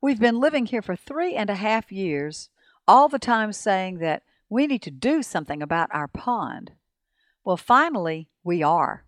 We've been living here for three and a half years, all the time saying that we need to do something about our pond. Well, finally, we are.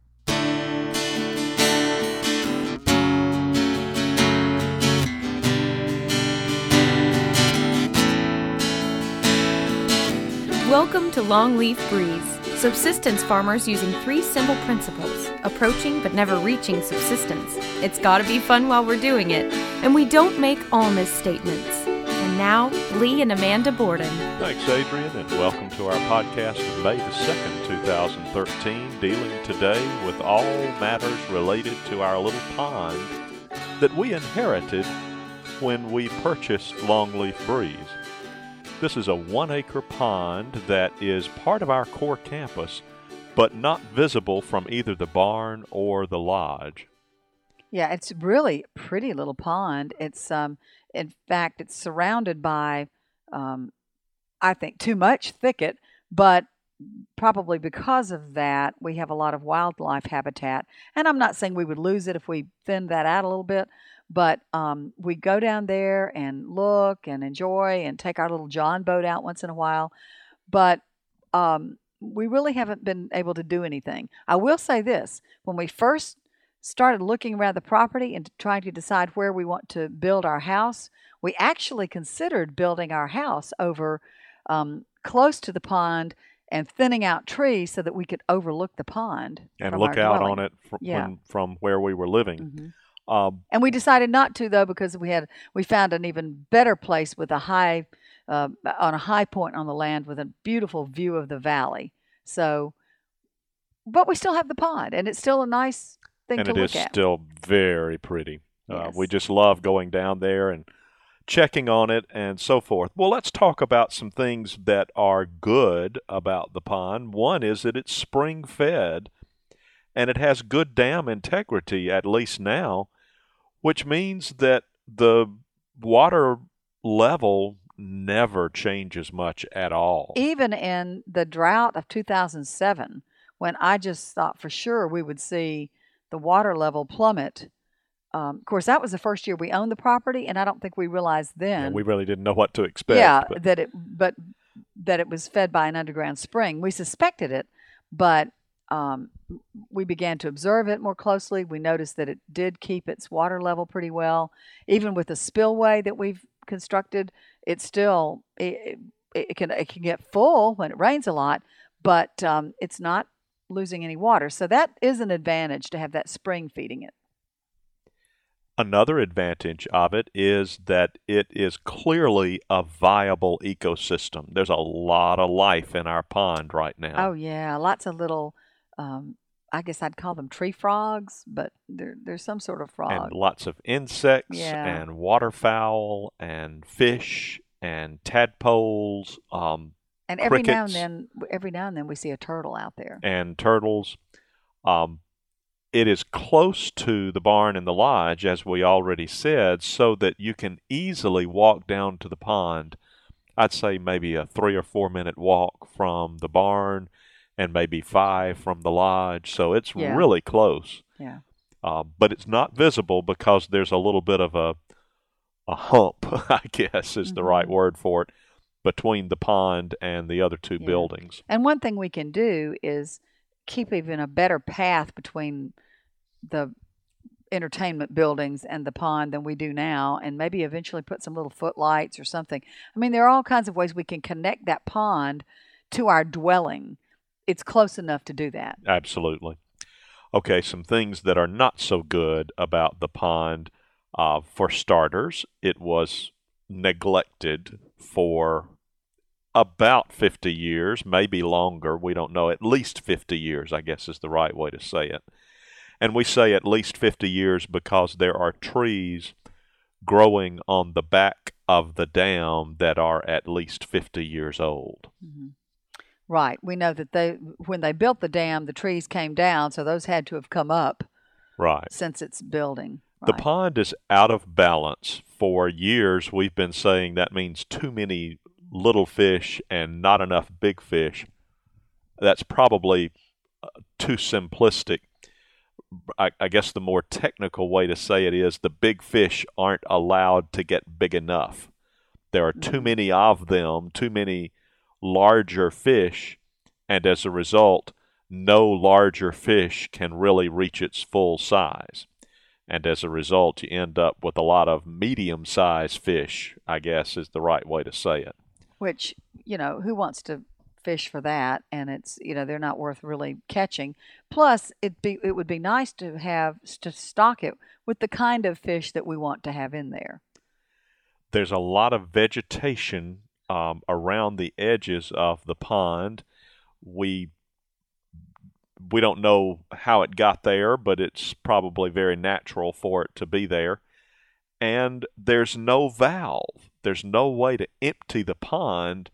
Welcome to Longleaf Breeze, subsistence farmers using three simple principles approaching but never reaching subsistence. It's gotta be fun while we're doing it, and we don't make all misstatements. And now, Lee and Amanda Borden. Thanks, Adrian, and welcome to our podcast of May the 2nd, 2013, dealing today with all matters related to our little pond that we inherited when we purchased Longleaf Breeze. This is a one acre pond that is part of our core campus, but not visible from either the barn or the lodge. Yeah, it's really a pretty little pond. It's um, in fact, it's surrounded by, um, I think, too much thicket, but probably because of that, we have a lot of wildlife habitat. And I'm not saying we would lose it if we thinned that out a little bit, but um, we go down there and look and enjoy and take our little John boat out once in a while. But um, we really haven't been able to do anything. I will say this when we first started looking around the property and trying to decide where we want to build our house, we actually considered building our house over um, close to the pond and thinning out trees so that we could overlook the pond and look out dwelling. on it from, Yeah. when, from where we were living. Mhm. Um, And we decided not to though because we had we found an even better place with a high uh, on a high point on the land with a beautiful view of the valley. So, but we still have the pond, and it's still a nice thing and to it look is at. still very pretty. Uh, we just love going down there and checking on it and so forth. Well, let's talk about some things that are good about the pond. One is that it's spring fed and it has good dam integrity, at least now, which means that the water level never changes much at all. Even in the drought of 2007, when I just thought for sure we would see the water level plummet. Um, of course, that was the first year we owned the property, and I don't think we realized then. And we really didn't know what to expect. yeah, but- that it but that it was fed by an underground spring. We suspected it, but um, we began to observe it more closely. We noticed that it did keep its water level pretty well, even with the spillway that we've constructed. It still it, it, it can it can get full when it rains a lot, but um, it's not losing any water. So that is an advantage to have that spring feeding it. Another advantage of it is that it is clearly a viable ecosystem. There's a lot of life in our pond right now. Oh yeah, lots of little. Um, I guess I'd call them tree frogs, but they're they're some sort of frog. and lots of insects Yeah. and waterfowl and fish and tadpoles um, And every now and then, every now and then, we see a turtle out there. and turtles. Um, it is close to the barn and the lodge, as we already said, so that you can easily walk down to the pond. I'd say maybe a three or four minute walk from the barn and maybe five from the lodge. So it's Yeah. really close. Yeah. Uh, but it's not visible because there's a little bit of a a hump, I guess is the right Mhm. word for it, between the pond and the other two Yeah. buildings. And one thing we can do is keep even a better path between the entertainment buildings and the pond than we do now, and maybe eventually put some little footlights or something. I mean, there are all kinds of ways we can connect that pond to our dwelling. It's close enough to do that. Absolutely. Okay, some things that are not so good about the pond. Uh, for starters, it was neglected for about 50 years, maybe longer. We don't know. At least 50 years, I guess, is the right way to say it. And we say at least 50 years because there are trees growing on the back of the dam that are at least 50 years old. Mhm. Right. We know that they when they built the dam, the trees came down, so those had to have come up Right. since its building. The pond is out of balance. For years, we've been saying that means too many little fish and not enough big fish. That's probably uh, too simplistic. I, I guess the more technical way to say it is the big fish aren't allowed to get big enough. There are too Mhm. many of them, too many larger fish, and as a result, no larger fish can really reach its full size. And as a result, you end up with a lot of medium sized fish, I guess is the right way to say it. which you know who wants to fish for that and it's you know they're not worth really catching plus it be it would be nice to have to stock it with the kind of fish that we want to have in there there's a lot of vegetation um, around the edges of the pond. We we don't know how it got there, but it's probably very natural for it to be there. And there's no valve. There's no way to empty the pond,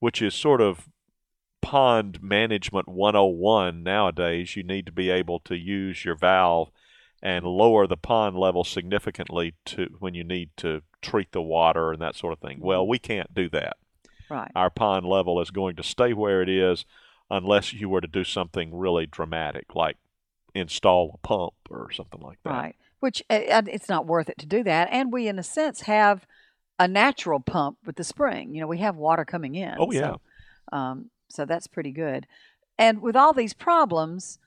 which is sort of pond management 101 nowadays. You need to be able to use your valve and lower the pond level significantly to when you need to treat the water and that sort of thing. Well, we can't do that. right Our pond level is going to stay where it is unless you were to do something really dramatic like install a pump or something like that. right which uh, it's not worth it to do that and we in a sense have a natural pump with the spring you know we have water coming in Oh yeah. so, um, so that's pretty good and with all these problems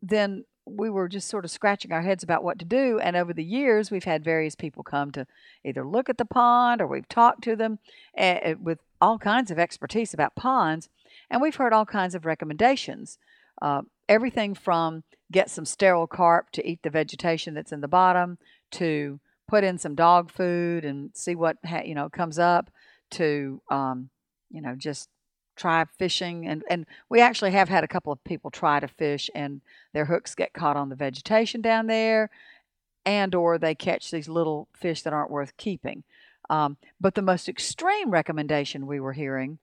then we were just sort of scratching our heads about what to do and over the years we've had various people come to either look at the pond or we've talked to them uh, with all kinds of expertise about ponds and we've heard all kinds of recommendations uh, everything from get some sterile carp to eat the vegetation that's in the bottom to put in some dog food and see what ha- you know comes up to um, you know just try fishing and and we actually have had a couple of people try to fish and their hooks get caught on the vegetation down there and or they catch these little fish that aren't worth keeping. Um, but the most extreme recommendation we were hearing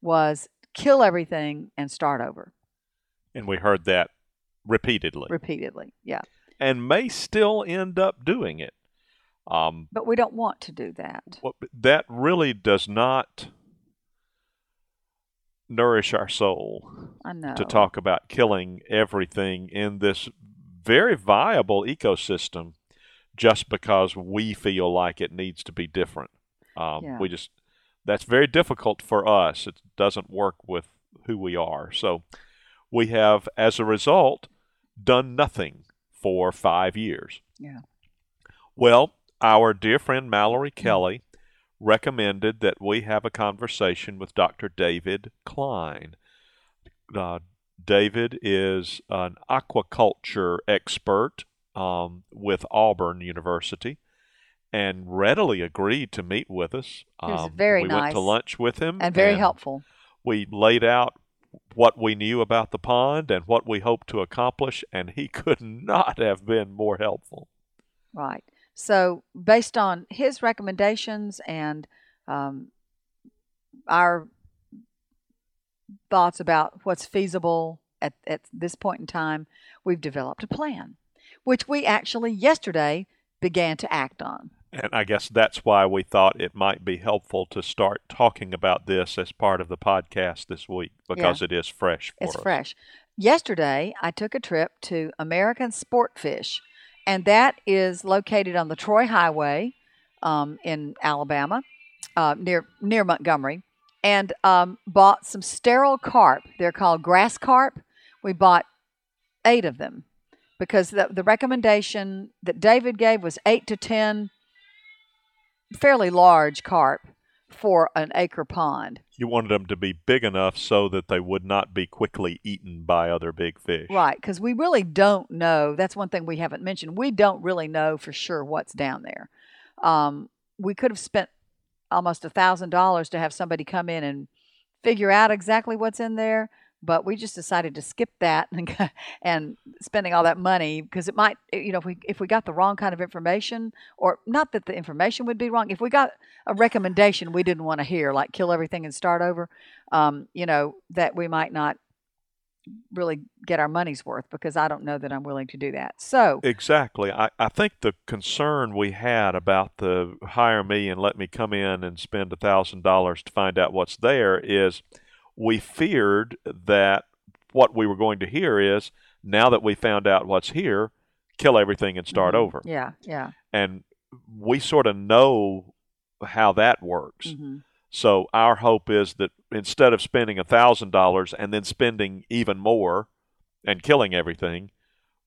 was kill everything and start over. And we heard that repeatedly. Repeatedly yeah. And may still end up doing it. Um, but we don't want to do that. That really does not nourish our soul. i know to talk about killing everything in this very viable ecosystem just because we feel like it needs to be different. Um, Yeah. We just that's very difficult for us. It doesn't work with who we are. So we have, as a result, done nothing for five years. Yeah. Well, our dear friend Mallory Kelly recommended that we have a conversation with Dr. David Klein. Uh, David is an aquaculture expert um, with Auburn University and readily agreed to meet with us. He was Um, very we went to lunch with him and very helpful we laid out what we knew about the pond and what we hoped to accomplish, and he could not have been more helpful. Right. So, based on his recommendations and um, our thoughts about what's feasible at, at this point in time, we've developed a plan, which we actually yesterday began to act on. And I guess that's why we thought it might be helpful to start talking about this as part of the podcast this week because it is fresh for It's us. fresh. Yesterday, I took a trip to American Sport Fish, and that is located on the Troy Highway um, in Alabama, uh, near near Montgomery, and um, bought some sterile carp. They're called grass carp. We bought eight of them because the, the recommendation that David gave was eight to ten fairly large carp for an acre pond. You wanted them to be big enough so that they would not be quickly eaten by other big fish. Right, because we really don't know. That's one thing we haven't mentioned. We don't really know for sure what's down there. Um, we could have spent almost a thousand dollars to have somebody come in and figure out exactly what's in there, but we just decided to skip that and and spending all that money because it might, you know, if we if we got the wrong kind of information, or not that the information would be wrong, if we got a recommendation we didn't want to hear, like kill everything and start over, um, you know, that we might not really get our money's worth because I don't know that I'm willing to do that. So, Exactly. I, I think the concern we had about the hire me and let me come in and spend a thousand dollars to find out what's there is we feared that what we were going to hear is Now that we found out what's here, kill everything and start Mhm. over. Yeah, yeah. And we sort of know how that works. hmm So our hope is that instead of spending $1,000 and then spending even more and killing everything,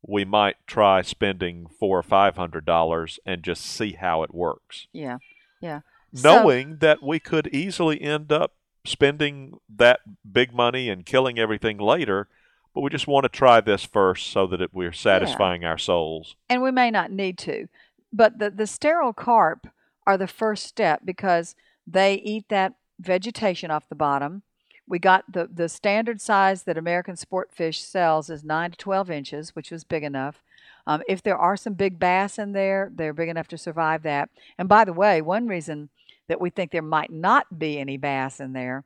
we might try spending four or five hundred dollars and just see how it works. Yeah, yeah. So- Knowing that we could easily end up spending that big money and killing everything later, but we just want to try this first so that it, we're satisfying our souls. and we may not need to. But the, the sterile carp are the first step because they eat that vegetation off the bottom. We got the, the standard size that American Sport Fish sells is 9 to 12 inches, which was big enough. Um, if there are some big bass in there, they're big enough to survive that. And by the way, one reason that we think there might not be any bass in there,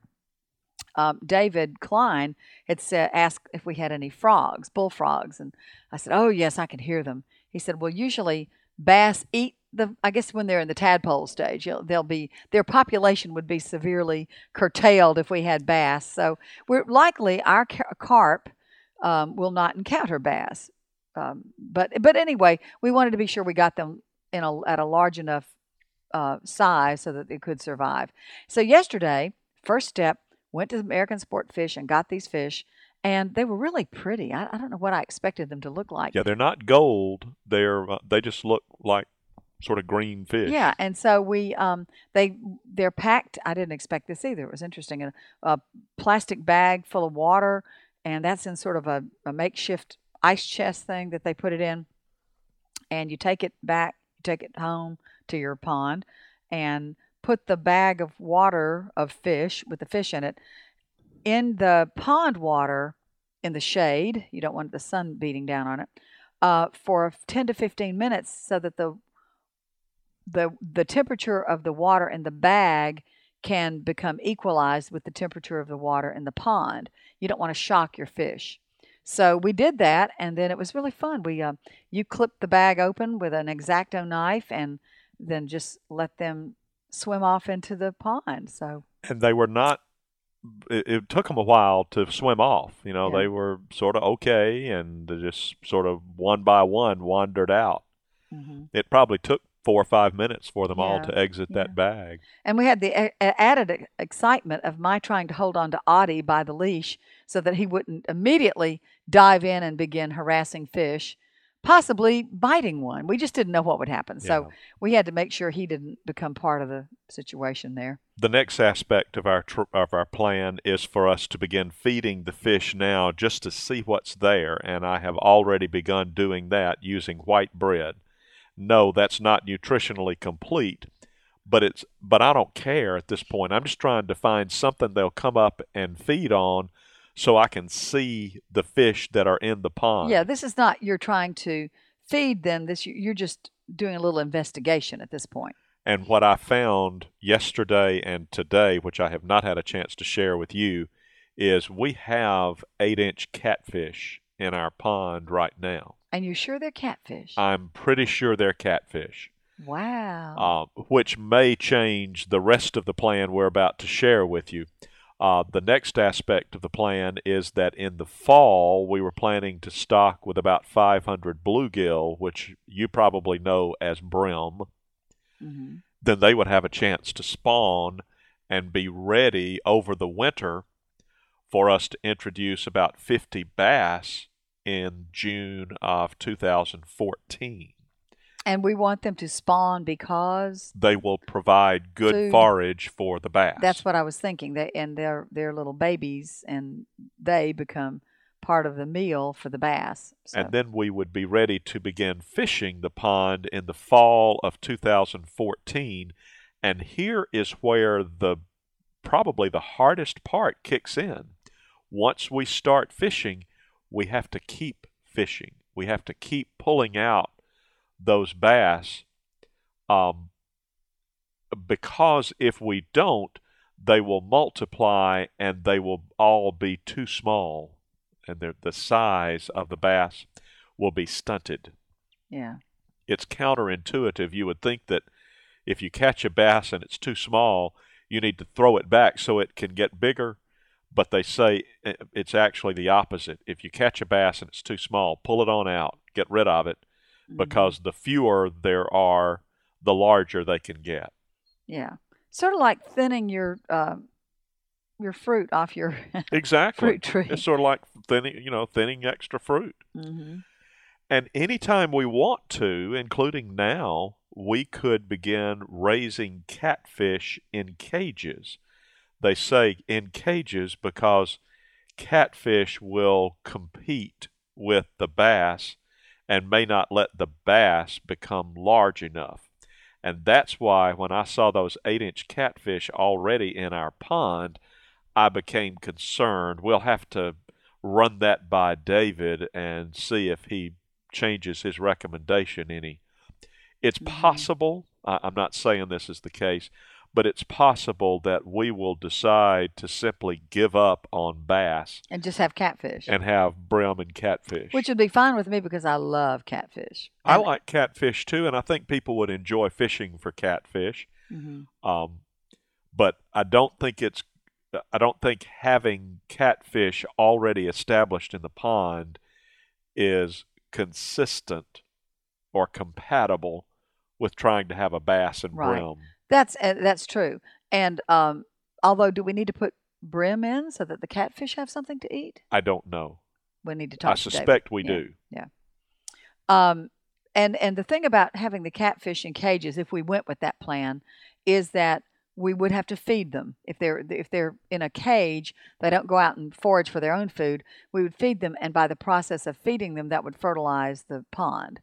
um, David Klein had said, asked if we had any frogs, bullfrogs. And I said, Oh, yes, I can hear them. He said, Well, usually bass eat the, I guess when they're in the tadpole stage, they'll be, their population would be severely curtailed if we had bass. So we're likely our ca- carp um, will not encounter bass. Um, but, but anyway, we wanted to be sure we got them in a, at a large enough uh, size so that they could survive. So yesterday, first step, went to American Sport Fish and got these fish, and they were really pretty. I, I don't know what I expected them to look like. Yeah, they're not gold. They're uh, they just look like sort of green fish. Yeah, and so we um they they're packed. I didn't expect this either. It was interesting in a, a plastic bag full of water, and that's in sort of a, a makeshift ice chest thing that they put it in. And you take it back, you take it home to your pond, and put the bag of water of fish with the fish in it in the pond water in the shade. You don't want the sun beating down on it uh, for 10 to 15 minutes so that the the the temperature of the water in the bag can become equalized with the temperature of the water in the pond. You don't want to shock your fish. So we did that, and then it was really fun. We uh, you clip the bag open with an exacto knife, and then just let them swim off into the pond. So and they were not. It, it took them a while to swim off. You know, Yeah. they were sort of okay, and they just sort of one by one wandered out. mhm. It probably took four or five minutes for them all to exit yeah. that bag. And we had the a- added excitement of my trying to hold on to Audie by the leash so that he wouldn't immediately dive in and begin harassing fish, possibly biting one. We just didn't know what would happen. So we had to make sure he didn't become part of the situation there. The next aspect of our tr- of our plan is for us to begin feeding the fish now, just to see what's there. And I have already begun doing that using white bread. No, that's not nutritionally complete, but it's but I don't care at this point. I'm just trying to find something they'll come up and feed on, so I can see the fish that are in the pond. Yeah, this is not you're trying to feed them. This you- you're just doing a little investigation at this point. And what I found yesterday and today, which I have not had a chance to share with you, is we have eight inch catfish in our pond right now. And you're sure they're catfish? I'm pretty sure they're catfish, wow. uh, which may change the rest of the plan we're about to share with you. Uh, the next aspect of the plan is that in the fall, we were planning to stock with about 500 bluegill, which you probably know as brim. hmm then they would have a chance to spawn and be ready over the winter for us to introduce about 50 bass in June of 2014. And we want them to spawn because They will provide good Food. forage for the bass. That's what I was thinking. They and they're they're little babies, and they become part of the meal for the bass. So, And then we would be ready to begin fishing the pond in the fall of 2014. And here is where the probably the hardest part kicks in. Once we start fishing, we have to keep fishing. We have to keep pulling out those bass um, because if we don't, they will multiply and they will all be too small and the the size of the bass will be stunted. yeah, It's counterintuitive. You would think that if you catch a bass and it's too small, you need to throw it back so it can get bigger. But they say it's actually the opposite. If you catch a bass and it's too small, pull it on out, get rid of it, Mhm. because the fewer there are, the larger they can get. yeah, sort of like thinning your uh, your fruit off your Exactly. fruit tree. It's sort of like thinning, you know, thinning extra fruit. hmm And anytime we want to, including now, we could begin raising catfish in cages. They say in cages because catfish will compete with the bass and may not let the bass become large enough. And that's why when I saw those eight inch catfish already in our pond, I became concerned. We'll have to run that by David and see if he changes his recommendation any. It's Mhm. possible, I'm not saying this is the case, but it's possible that we will decide to simply give up on bass And just have catfish, and have brim and catfish. which would be fine with me because I love catfish. I And- like catfish too, and I think people would enjoy fishing for catfish. Mhm. Um, but I don't think it's I don't think having catfish already established in the pond is consistent or compatible with trying to have a bass and Right. brim. That's uh, that's true. And um, although, do we need to put brim in so that the catfish have something to eat? I don't know. We need to talk. I to David. suspect we Yeah. do. Yeah. Um, and and the thing about having the catfish in cages, if we went with that plan, is that we would have to feed them if they're if they're in a cage. They don't go out and forage for their own food. We would feed them, and by the process of feeding them, that would fertilize the pond.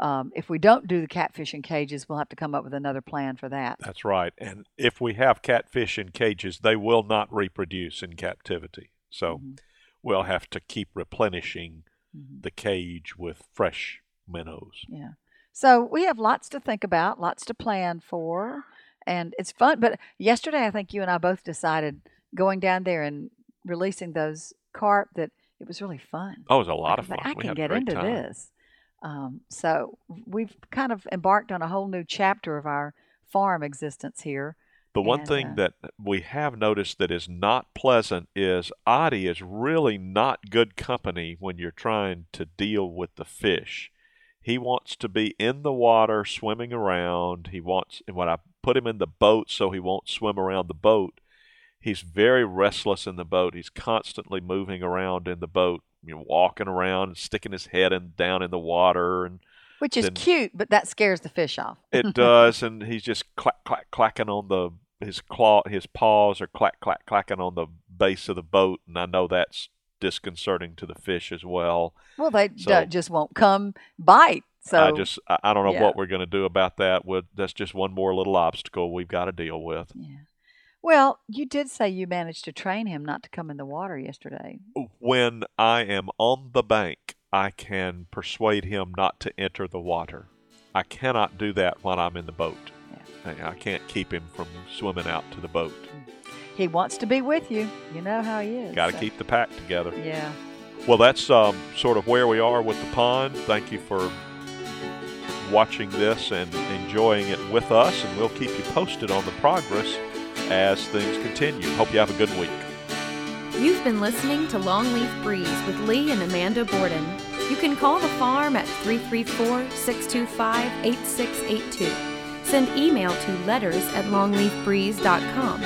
Um, if we don't do the catfish in cages, we'll have to come up with another plan for that. That's right. And if we have catfish in cages, they will not reproduce in captivity. So Mhm. we'll have to keep replenishing Mhm. the cage with fresh minnows. Yeah. So we have lots to think about, lots to plan for, and it's fun. But yesterday, I think you and I both decided going down there and releasing those carp that it was really fun. Oh, it was a lot of fun. like, I We can get into time. this. Um, so we've kind of embarked on a whole new chapter of our farm existence here. The one And, thing uh, that we have noticed that is not pleasant is Adi is really not good company when you're trying to deal with the fish. He wants to be in the water swimming around. He wants and when I put him in the boat so he won't swim around the boat, he's very restless in the boat. He's constantly moving around in the boat, you know, walking around and sticking his head in down in the water and Which is cute, but that scares the fish off. it does, and he's just clack clack clacking on the his claw, his paws are clack clack clacking on the base of the boat, and I know that's disconcerting to the fish as well. Well, they d- just won't come bite. So I just I, I don't know yeah. what we're going to do about that. With that's just one more little obstacle we've got to deal with. yeah. Well, you did say you managed to train him not to come in the water yesterday. When I am on the bank, I can persuade him not to enter the water. I cannot do that when I'm in the boat. I I can't keep him from swimming out to the boat. He wants to be with you. You know how he is. Got to so- keep the pack together. Yeah. Well, that's um, sort of where we are with the pond. Thank you for watching this and enjoying it with us, and we'll keep you posted on the progress as things continue. Hope you have a good week. You've been listening to Longleaf Breeze with Lee and Amanda Borden. You can call the farm at 334 625 8682. Send email to letters at longleafbreeze.com.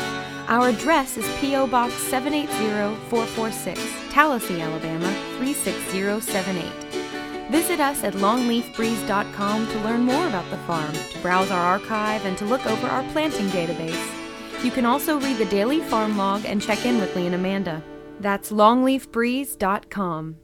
Our address is P.O. Box 780446, Tallassee, Alabama 36078. Visit us at longleafbreeze.com to learn more about the farm, to browse our archive, and to look over our planting database. You can also read the daily farm log and check in with Lee and Amanda. That's longleafbreeze.com.